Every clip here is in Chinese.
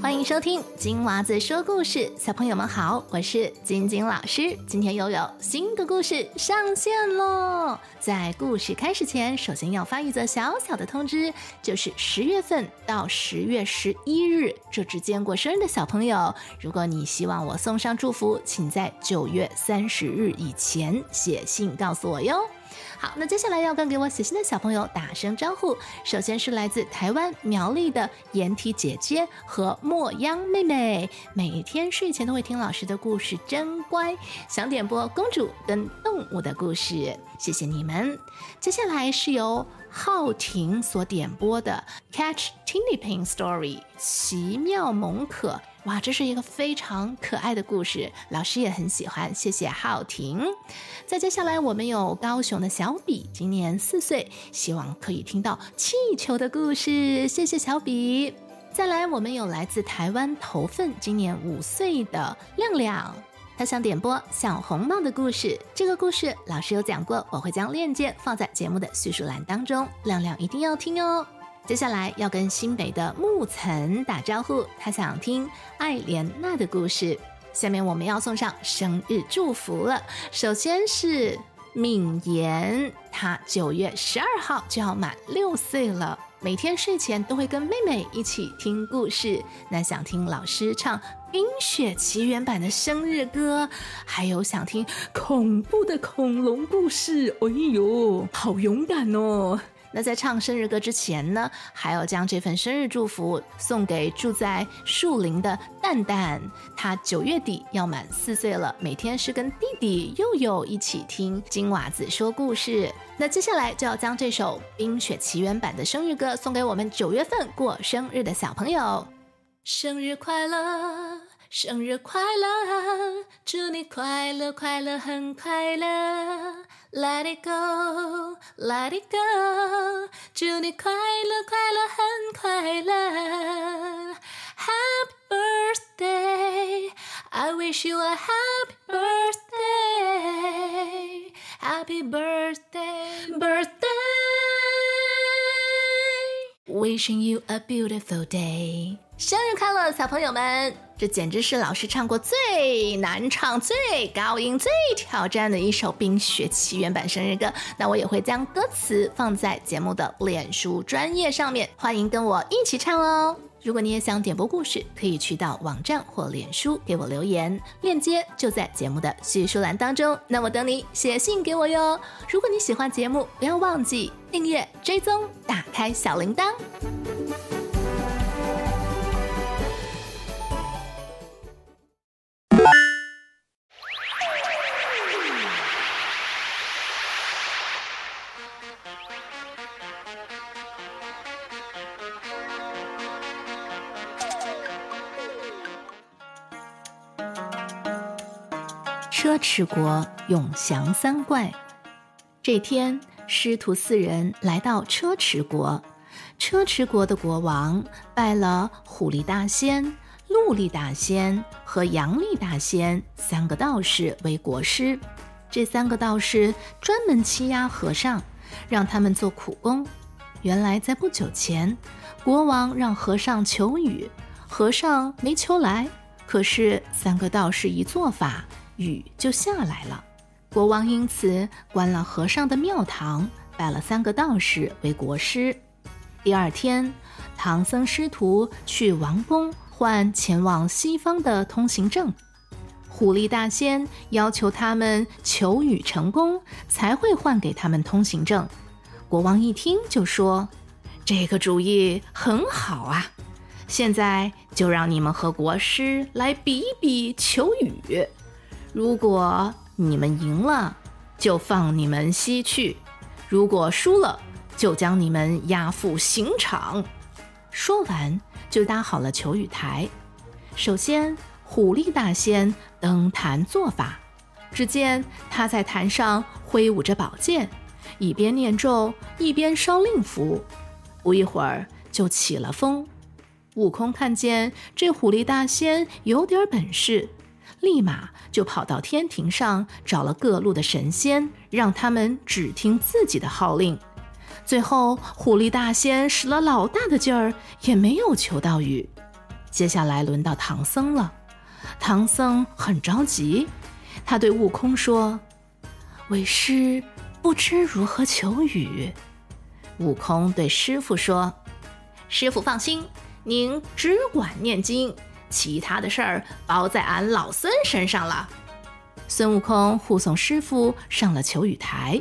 欢迎收听金娃子说故事，小朋友们好，我是晶晶老师。今天又有新的故事上线喽！在故事开始前，首先要发一则小小的通知，就是十月份到十月十一日这之间过生日的小朋友，如果你希望我送上祝福，请在九月三十日以前写信告诉我哟。好，那接下来要跟给我写信的小朋友打声招呼。首先是来自台湾苗栗的颜体姐姐和莫央妹妹，每天睡前都会听老师的故事，真乖。想点播公主跟动物的故事，谢谢你们。接下来是由浩婷所点播的《Catch Tinny Pin Story》，奇妙萌可。哇，这是一个非常可爱的故事，老师也很喜欢，谢谢浩婷。再接下来，我们有高雄的小比，今年四岁，希望可以听到气球的故事，谢谢小比。再来，我们有来自台湾头份，今年五岁的亮亮，他想点播小红帽的故事。这个故事老师有讲过，我会将链接放在节目的叙述栏当中，亮亮一定要听哦。接下来要跟新北的木岑打招呼，他想听爱莲娜的故事。下面我们要送上生日祝福了。首先是敏妍，她九月十二号就要满六岁了，每天睡前都会跟妹妹一起听故事。那想听老师唱《冰雪奇缘》版的生日歌，还有想听恐怖的恐龙故事。哎呦，好勇敢哦！那在唱生日歌之前呢，还要将这份生日祝福送给住在树林的蛋蛋。他九月底要满四岁了，每天是跟弟弟佑佑一起听金娃子说故事。那接下来就要将这首《冰雪奇缘》版的生日歌送给我们九月份过生日的小朋友。生日快乐，生日快乐，祝你快乐快乐很快乐。Let it go, let it go，祝你快乐快乐很快乐。Happy birthday, I wish you a happy birthday, happy birthday, birthday. Wishing you a beautiful day. 生日快乐，小朋友们！这简直是老师唱过最难唱、最高音、最挑战的一首《冰雪奇缘》版生日歌。那我也会将歌词放在节目的脸书专页上面，欢迎跟我一起唱哦。如果你也想点播故事，可以去到网站或脸书给我留言，链接就在节目的叙述栏当中。那我等你写信给我哟。如果你喜欢节目，不要忘记订阅、追踪、打开小铃铛。车迟国永降三怪。这天，师徒四人来到车迟国。车迟国的国王拜了虎力大仙、鹿力大仙和羊力大仙三个道士为国师。这三个道士专门欺压和尚，让他们做苦工。原来，在不久前，国王让和尚求雨，和尚没求来。可是，三个道士一做法。雨就下来了，国王因此关了和尚的庙堂，拜了三个道士为国师。第二天，唐僧师徒去王宫换前往西方的通行证。狐狸大仙要求他们求雨成功，才会换给他们通行证。国王一听就说：“这个主意很好啊！现在就让你们和国师来比一比求雨。”如果你们赢了，就放你们西去；如果输了，就将你们押赴刑场。说完，就搭好了求雨台。首先，虎力大仙登坛做法。只见他在坛上挥舞着宝剑，一边念咒，一边烧令符。不一会儿，就起了风。悟空看见这虎力大仙有点本事。立马就跑到天庭上找了各路的神仙，让他们只听自己的号令。最后，狐狸大仙使了老大的劲儿，也没有求到雨。接下来轮到唐僧了。唐僧很着急，他对悟空说：“为师不知如何求雨。”悟空对师傅说：“师傅放心，您只管念经，其他的事儿包在俺老孙身上了。”孙悟空护送师傅上了求雨台，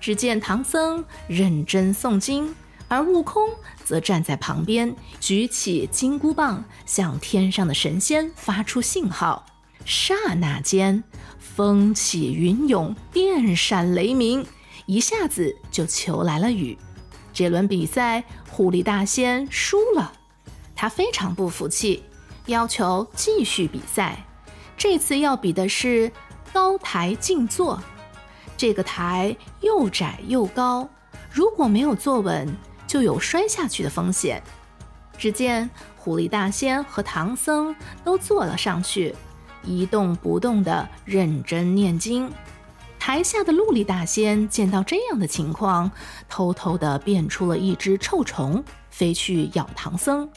只见唐僧认真诵经，而悟空则站在旁边，举起金箍棒，向天上的神仙发出信号。刹那间，风起云涌，电闪雷鸣，一下子就求来了雨。这轮比赛，狐狸大仙输了，他非常不服气，要求继续比赛。这次要比的是高台静坐。这个台又窄又高，如果没有坐稳，就有摔下去的风险。只见狐狸大仙和唐僧都坐了上去，一动不动地认真念经。台下的陆力大仙见到这样的情况，偷偷地变出了一只臭虫，飞去咬唐僧。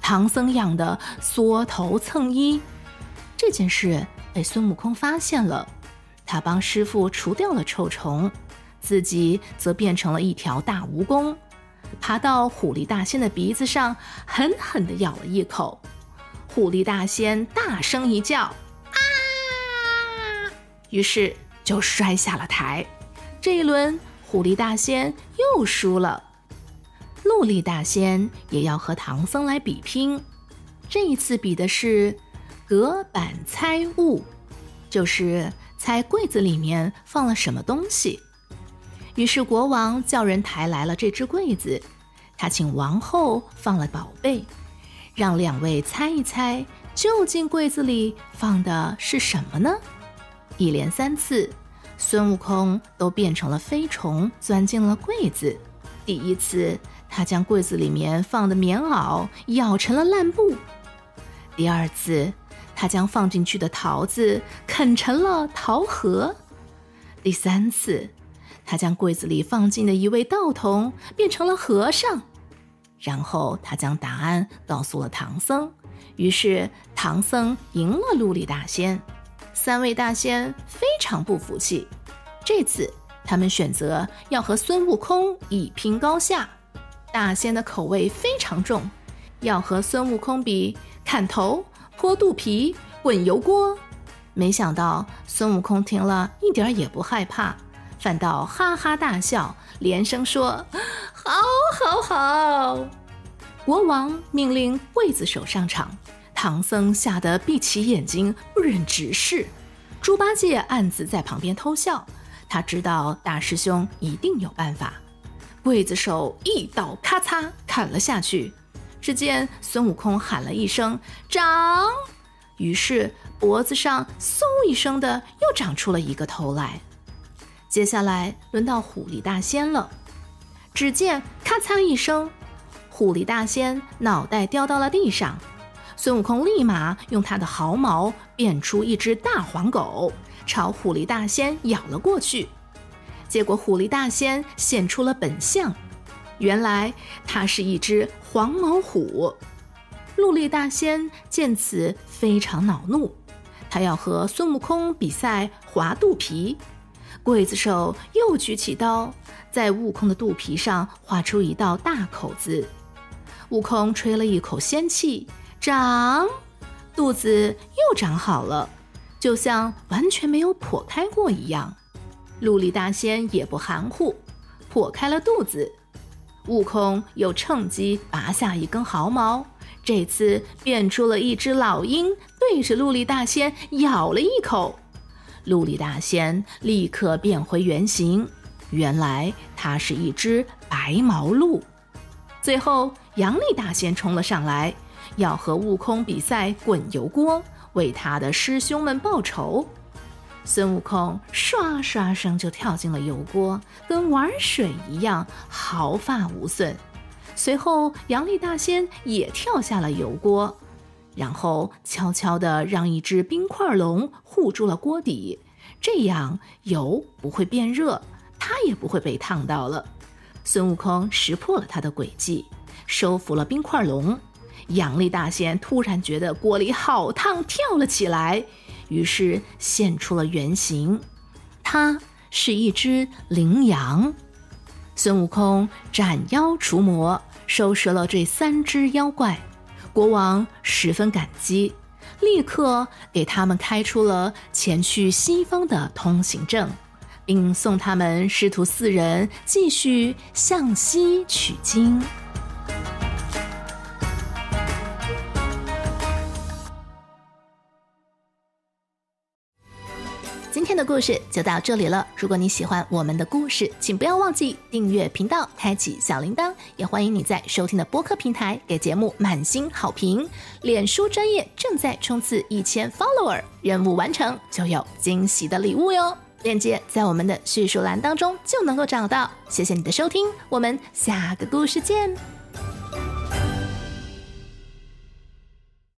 唐僧痒的缩头蹭衣。这件事被孙悟空发现了，他帮师傅除掉了臭虫，自己则变成了一条大蜈蚣，爬到虎力大仙的鼻子上，狠狠地咬了一口。虎力大仙大声一叫：“啊！”于是。就摔下了台，这一轮狐狸大仙又输了。陆力大仙也要和唐僧来比拼，这一次比的是隔板猜物，就是猜柜子里面放了什么东西。于是国王叫人抬来了这只柜子，他请王后放了宝贝，让两位猜一猜，究竟柜子里放的是什么呢？一连三次，孙悟空都变成了飞虫，钻进了柜子。第一次，他将柜子里面放的棉袄咬成了烂布；第二次，他将放进去的桃子啃成了桃核；第三次，他将柜子里放进的一位道童变成了和尚。然后，他将答案告诉了唐僧，于是唐僧赢了陆力大仙。三位大仙非常不服气，这次他们选择要和孙悟空一拼高下。大仙的口味非常重，要和孙悟空比砍头、泼肚皮、滚油锅。没想到孙悟空听了一点也不害怕，反倒哈哈大笑，连声说：“好，好，好！”国王命令刽子手上场。唐僧吓得闭起眼睛，不忍直视。猪八戒暗自在旁边偷笑，他知道大师兄一定有办法。刽子手一刀咔嚓砍了下去，只见孙悟空喊了一声“长”，于是脖子上嗖一声的又长出了一个头来。接下来轮到虎力大仙了，只见咔嚓一声，虎力大仙脑袋掉到了地上。孙悟空立马用他的毫毛变出一只大黄狗，朝狐狸大仙咬了过去。结果狐狸大仙现出了本相，原来他是一只黄毛虎。陆力大仙见此非常恼怒，他要和孙悟空比赛划肚皮。刽子手又举起刀，在悟空的肚皮上划出一道大口子。悟空吹了一口仙气。长，肚子又长好了，就像完全没有剖开过一样。陆力大仙也不含糊，破开了肚子。悟空又趁机拔下一根毫毛，这次变出了一只老鹰，对着陆力大仙咬了一口。陆力大仙立刻变回原形，原来它是一只白毛鹿。最后，杨力大仙冲了上来。要和悟空比赛滚油锅，为他的师兄们报仇。孙悟空唰唰声就跳进了油锅，跟玩水一样，毫发无损。随后，杨力大仙也跳下了油锅，然后悄悄地让一只冰块龙护住了锅底，这样油不会变热，他也不会被烫到了。孙悟空识破了他的诡计，收服了冰块龙。杨丽大仙突然觉得锅里好烫，跳了起来，于是现出了原形，它是一只羚羊。孙悟空斩妖除魔，收拾了这三只妖怪，国王十分感激，立刻给他们开出了前去西方的通行证。并送他们师徒四人继续向西取经。的故事就到这里了。如果你喜欢我们的故事，请不要忘记订阅频道，开启小铃铛。也欢迎你在收听的播客平台给节目满星好评。脸书专业正在冲刺一千 follower，任务完成就有惊喜的礼物哟。链接在我们的叙述栏当中就能够找到。谢谢你的收听，我们下个故事见。